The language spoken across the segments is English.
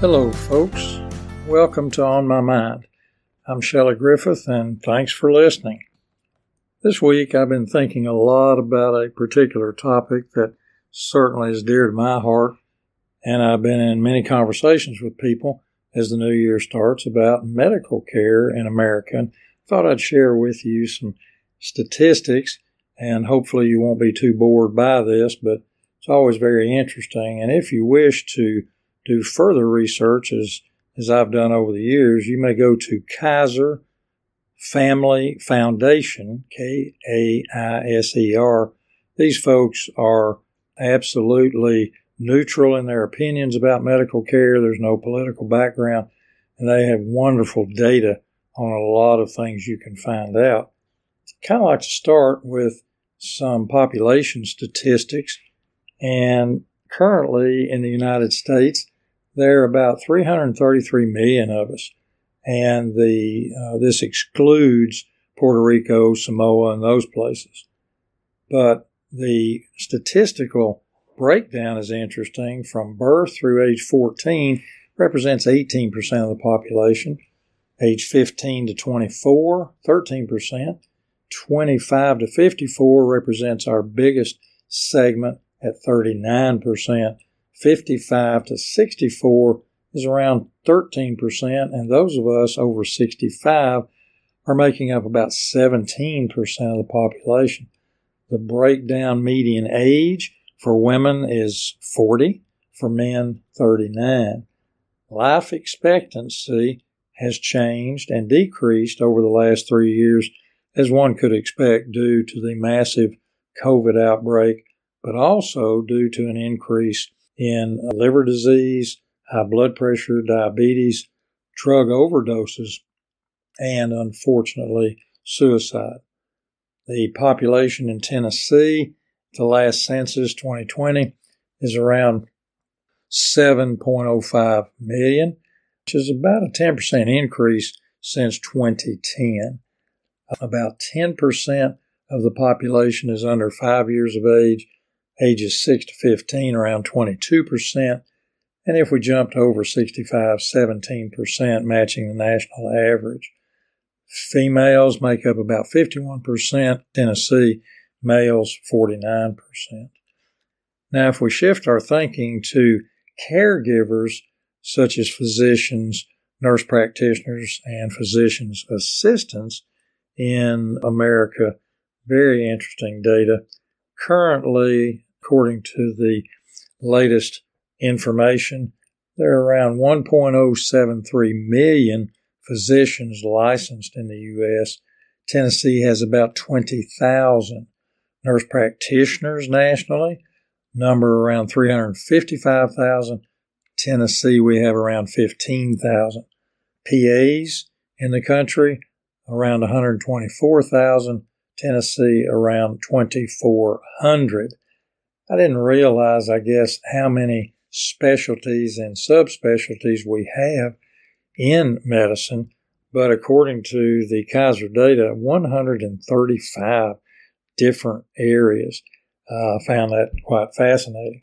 Hello, folks. Welcome to On My Mind. I'm Shelley Griffith, and thanks for listening. This week, I've been thinking a lot about a particular topic that certainly is dear to my heart, and I've been in many conversations with people as the new year starts about medical care in America. And thought I'd share with you some statistics, and hopefully, you won't be too bored by this, but it's always very interesting. And if you wish to do further research, as, as I've done over the years, you may go to Kaiser Family Foundation, K A I S E R. These folks are absolutely neutral in their opinions about medical care. There's no political background, and they have wonderful data on a lot of things you can find out. Kind of like to start with some population statistics, and currently in the United States, there are about 333 million of us, and the uh, this excludes Puerto Rico, Samoa, and those places. But the statistical breakdown is interesting. From birth through age 14 represents 18% of the population. Age 15 to 24, 13%. 25 to 54 represents our biggest segment at 39%. 55 to 64 is around 13%, and those of us over 65 are making up about 17% of the population. The breakdown median age for women is 40, for men 39. Life expectancy has changed and decreased over the last three years, as one could expect due to the massive COVID outbreak, but also due to an increase in liver disease, high blood pressure, diabetes, drug overdoses, and unfortunately, suicide. The population in Tennessee, the last census 2020, is around 7.05 million, which is about a 10% increase since 2010. About 10% of the population is under five years of age, ages 6 to 15 around 22%, and if we jumped over 65, 17%, matching the national average. Females make up about 51%, Tennessee, males 49%. Now, if we shift our thinking to caregivers such as physicians, nurse practitioners, and physicians' assistants in America, very interesting data. Currently, according to the latest information, there are around 1.073 million physicians licensed in the U.S. Tennessee has about 20,000 nurse practitioners nationally, number around 355,000. Tennessee, we have around 15,000. PAs in the country, around 124,000. Tennessee, around 2,400. I didn't realize, I guess, how many specialties and subspecialties we have in medicine, but according to the Kaiser data, 135 different areas. Uh, I found that quite fascinating.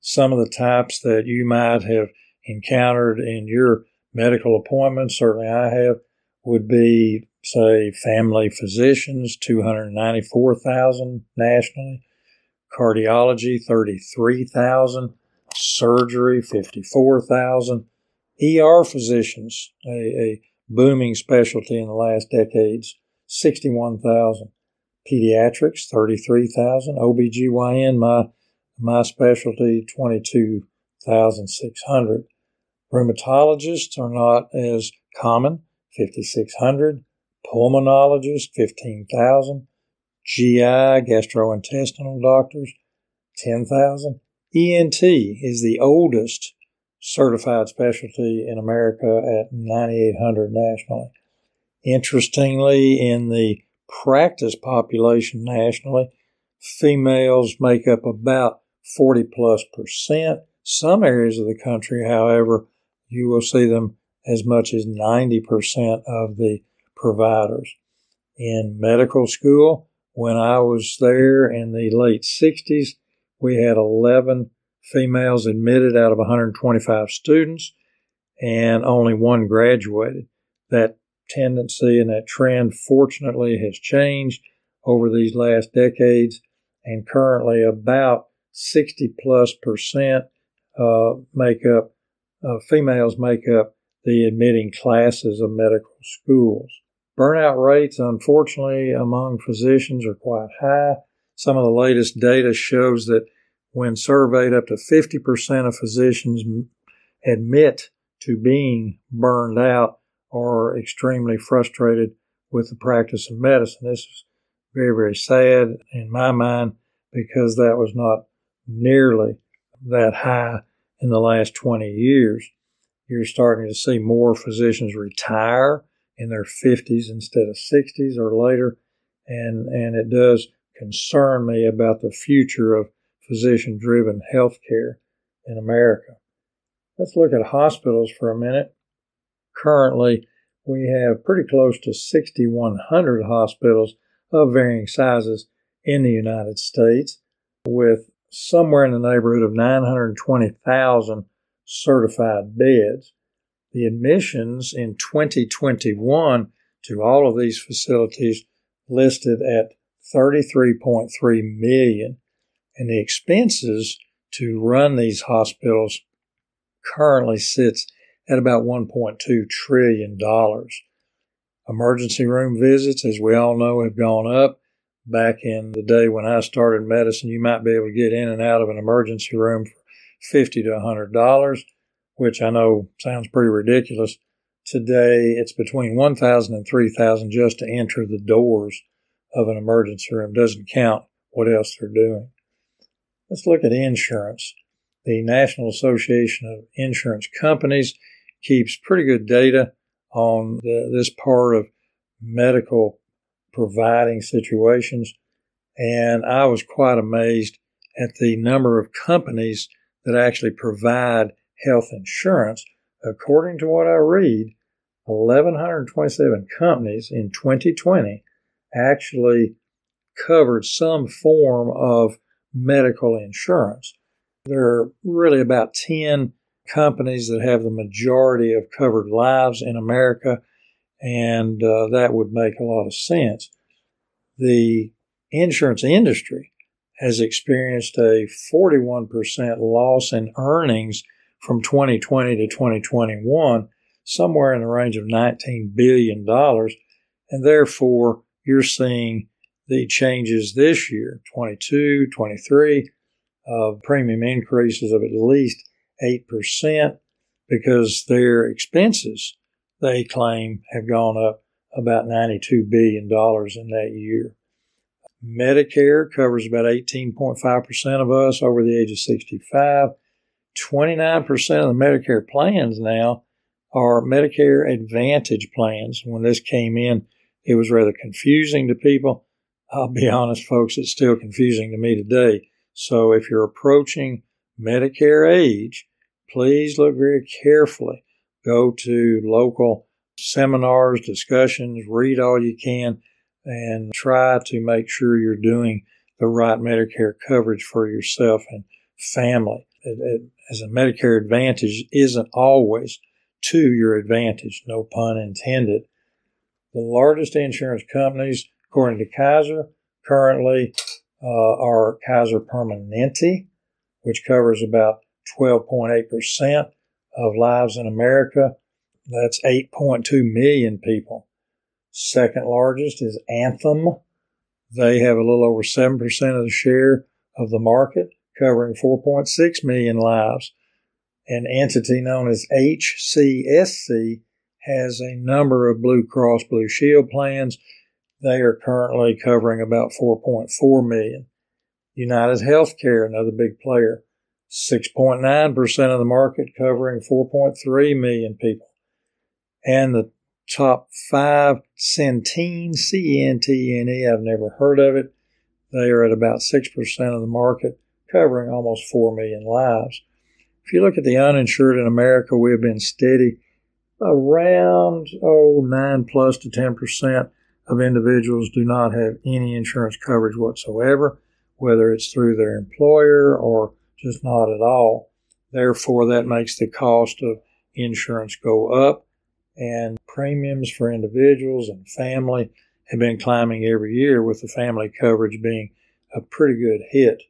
Some of the types that you might have encountered in your medical appointments, certainly I have, would be, say, family physicians, 294,000 nationally, cardiology, 33,000, surgery, 54,000, ER physicians, a, a booming specialty in the last decades, 61,000, pediatrics, 33,000, OBGYN, my, my specialty, 22,600. Rheumatologists are not as common, 5,600. Pulmonologists, 15,000. GI, gastrointestinal doctors, 10,000. ENT is the oldest certified specialty in America at 9,800 nationally. Interestingly, in the practice population nationally, females make up about 40 plus percent. Some areas of the country, however, you will see them as much as 90% of the providers. In medical school, when I was there in the late 60s, we had 11 females admitted out of 125 students. and only one graduated. That tendency and that trend, fortunately, has changed over these last decades, and currently about 60 plus percent uh, make up, uh, females make up the admitting classes of medical schools. Burnout rates, unfortunately, among physicians are quite high. Some of the latest data shows that when surveyed, up to 50% of physicians admit to being burned out or extremely frustrated with the practice of medicine. This is very, very sad in my mind because that was not nearly that high in the last 20 years. You're starting to see more physicians retire in their 50s instead of 60s or later. And, and it does concern me about the future of physician driven healthcare in America. Let's look at hospitals for a minute. Currently, we have pretty close to 6,100 hospitals of varying sizes in the United States, with somewhere in the neighborhood of 920,000 certified beds. The admissions in 2021 to all of these facilities listed at 33.3 million, and the expenses to run these hospitals currently sits at about $1.2 trillion. Emergency room visits, as we all know, have gone up. Back in the day when I started medicine, you might be able to get in and out of an emergency room for 50 to $100, which I know sounds pretty ridiculous. Today, it's between 1000 and 3000 just to enter the doors of an emergency room. Doesn't count what else they're doing. Let's look at insurance. The National Association of Insurance Companies keeps pretty good data on the, this part of medical providing situations. And I was quite amazed at the number of companies that actually provide health insurance. According to what I read, 1,127 companies in 2020 actually covered some form of medical insurance. There are really about 10 companies that have the majority of covered lives in America, and uh, that would make a lot of sense. The insurance industry has experienced a 41% loss in earnings from 2020 to 2021, somewhere in the range of $19 billion, and therefore you're seeing the changes this year, 22, 23, of premium increases of at least 8% because their expenses, they claim, have gone up about $92 billion in that year. Medicare covers about 18.5% of us over the age of 65. 29% of the Medicare plans now are Medicare Advantage plans. When this came in, it was rather confusing to people. I'll be honest, folks, it's still confusing to me today. So if you're approaching Medicare age, please look very carefully. Go to local seminars, discussions, read all you can, and try to make sure you're doing the right Medicare coverage for yourself and family. As a Medicare Advantage isn't always to your advantage, no pun intended. The largest insurance companies, according to Kaiser, currently uh, are Kaiser Permanente, which covers about 12.8% of lives in America. That's 8.2 million people. Second largest is Anthem. They have a little over 7% of the share of the market, covering 4.6 million lives. An entity known as HCSC has a number of Blue Cross Blue Shield plans. They are currently covering about 4.4 million. United Healthcare, another big player, 6.9% of the market, covering 4.3 million people. And the top five, Centene, C-E-N-T-E-N-E, I've never heard of it. They are at about 6% of the market, covering almost 4 million lives. If you look at the uninsured in America, we have been steady around, oh, 9 plus to 10% of individuals do not have any insurance coverage whatsoever, whether it's through their employer or just not at all. Therefore, that makes the cost of insurance go up, and premiums for individuals and family have been climbing every year, with the family coverage being a pretty good hit.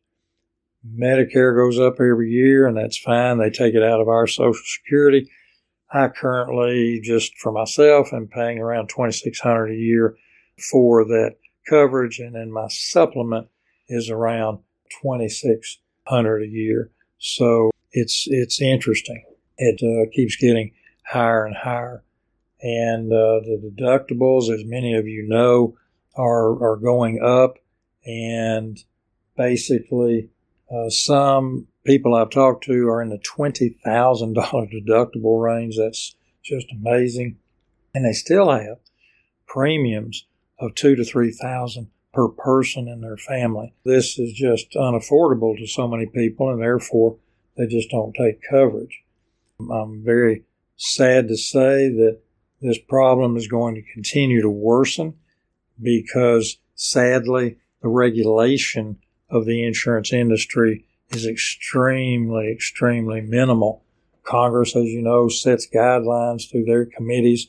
Medicare goes up every year, and that's fine. They take it out of our Social Security. I currently, just for myself, am paying around twenty six hundred a year for that coverage, and then my supplement is around twenty six hundred a year. So it's it's interesting. It uh, keeps getting higher and higher, and uh, the deductibles, as many of you know, are are going up, and basically uh, some people I've talked to are in the twenty thousand dollar deductible range. That's just amazing, and they still have premiums of two to three thousand per person in their family. This is just unaffordable to so many people, and therefore they just don't take coverage. I'm very sad to say that this problem is going to continue to worsen because sadly the regulation of the insurance industry is extremely, extremely minimal. Congress, as you know, sets guidelines through their committees.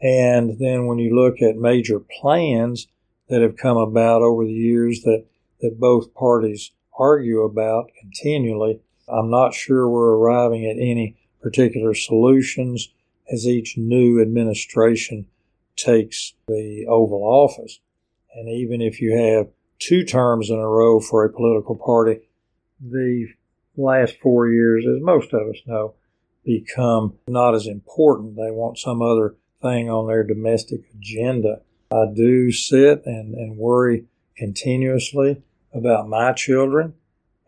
And then when you look at major plans that have come about over the years that, that both parties argue about continually, I'm not sure we're arriving at any particular solutions as each new administration takes the Oval Office. And even if you have two terms in a row for a political party, the last four years, as most of us know, become not as important. They want some other thing on their domestic agenda. I do sit and, and worry continuously about my children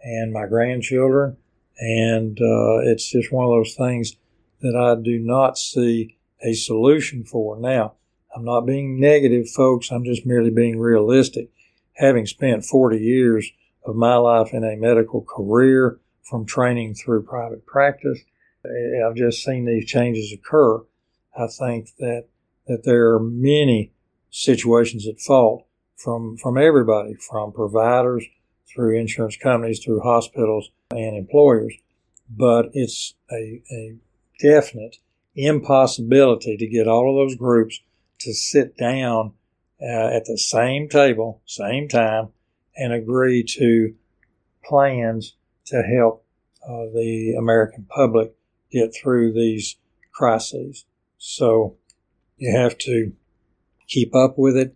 and my grandchildren, and uh, it's just one of those things that I do not see a solution for. Now, I'm not being negative, folks, I'm just merely being realistic. Having spent 40 years of my life in a medical career from training through private practice. Eh, I've just seen these changes occur. I think that that there are many situations at fault from from everybody, from providers through insurance companies, through hospitals and employers. But it's a, a definite impossibility to get all of those groups to sit down uh, at the same table, same time, and agree to plans to help uh, the American public get through these crises. So you have to keep up with it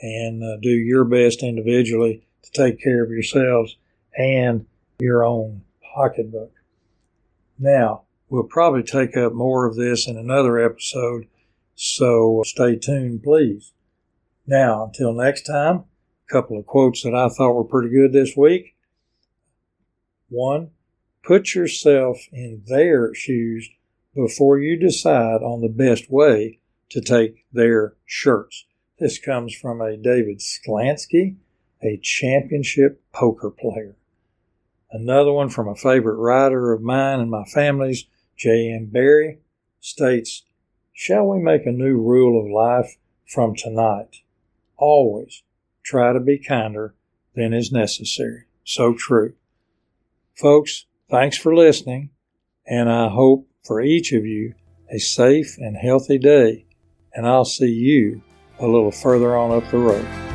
and uh, do your best individually to take care of yourselves and your own pocketbook. Now, we'll probably take up more of this in another episode, so stay tuned, please. Now, until next time, a couple of quotes that I thought were pretty good this week. One, put yourself in their shoes before you decide on the best way to take their shirts. This comes from a David Sklansky, a championship poker player. Another one from a favorite writer of mine and my family's, J.M. Barrie, states, Shall we make a new rule of life from tonight? Always try to be kinder than is necessary. So true. Folks, thanks for listening, and I hope for each of you a safe and healthy day, and I'll see you a little further on up the road.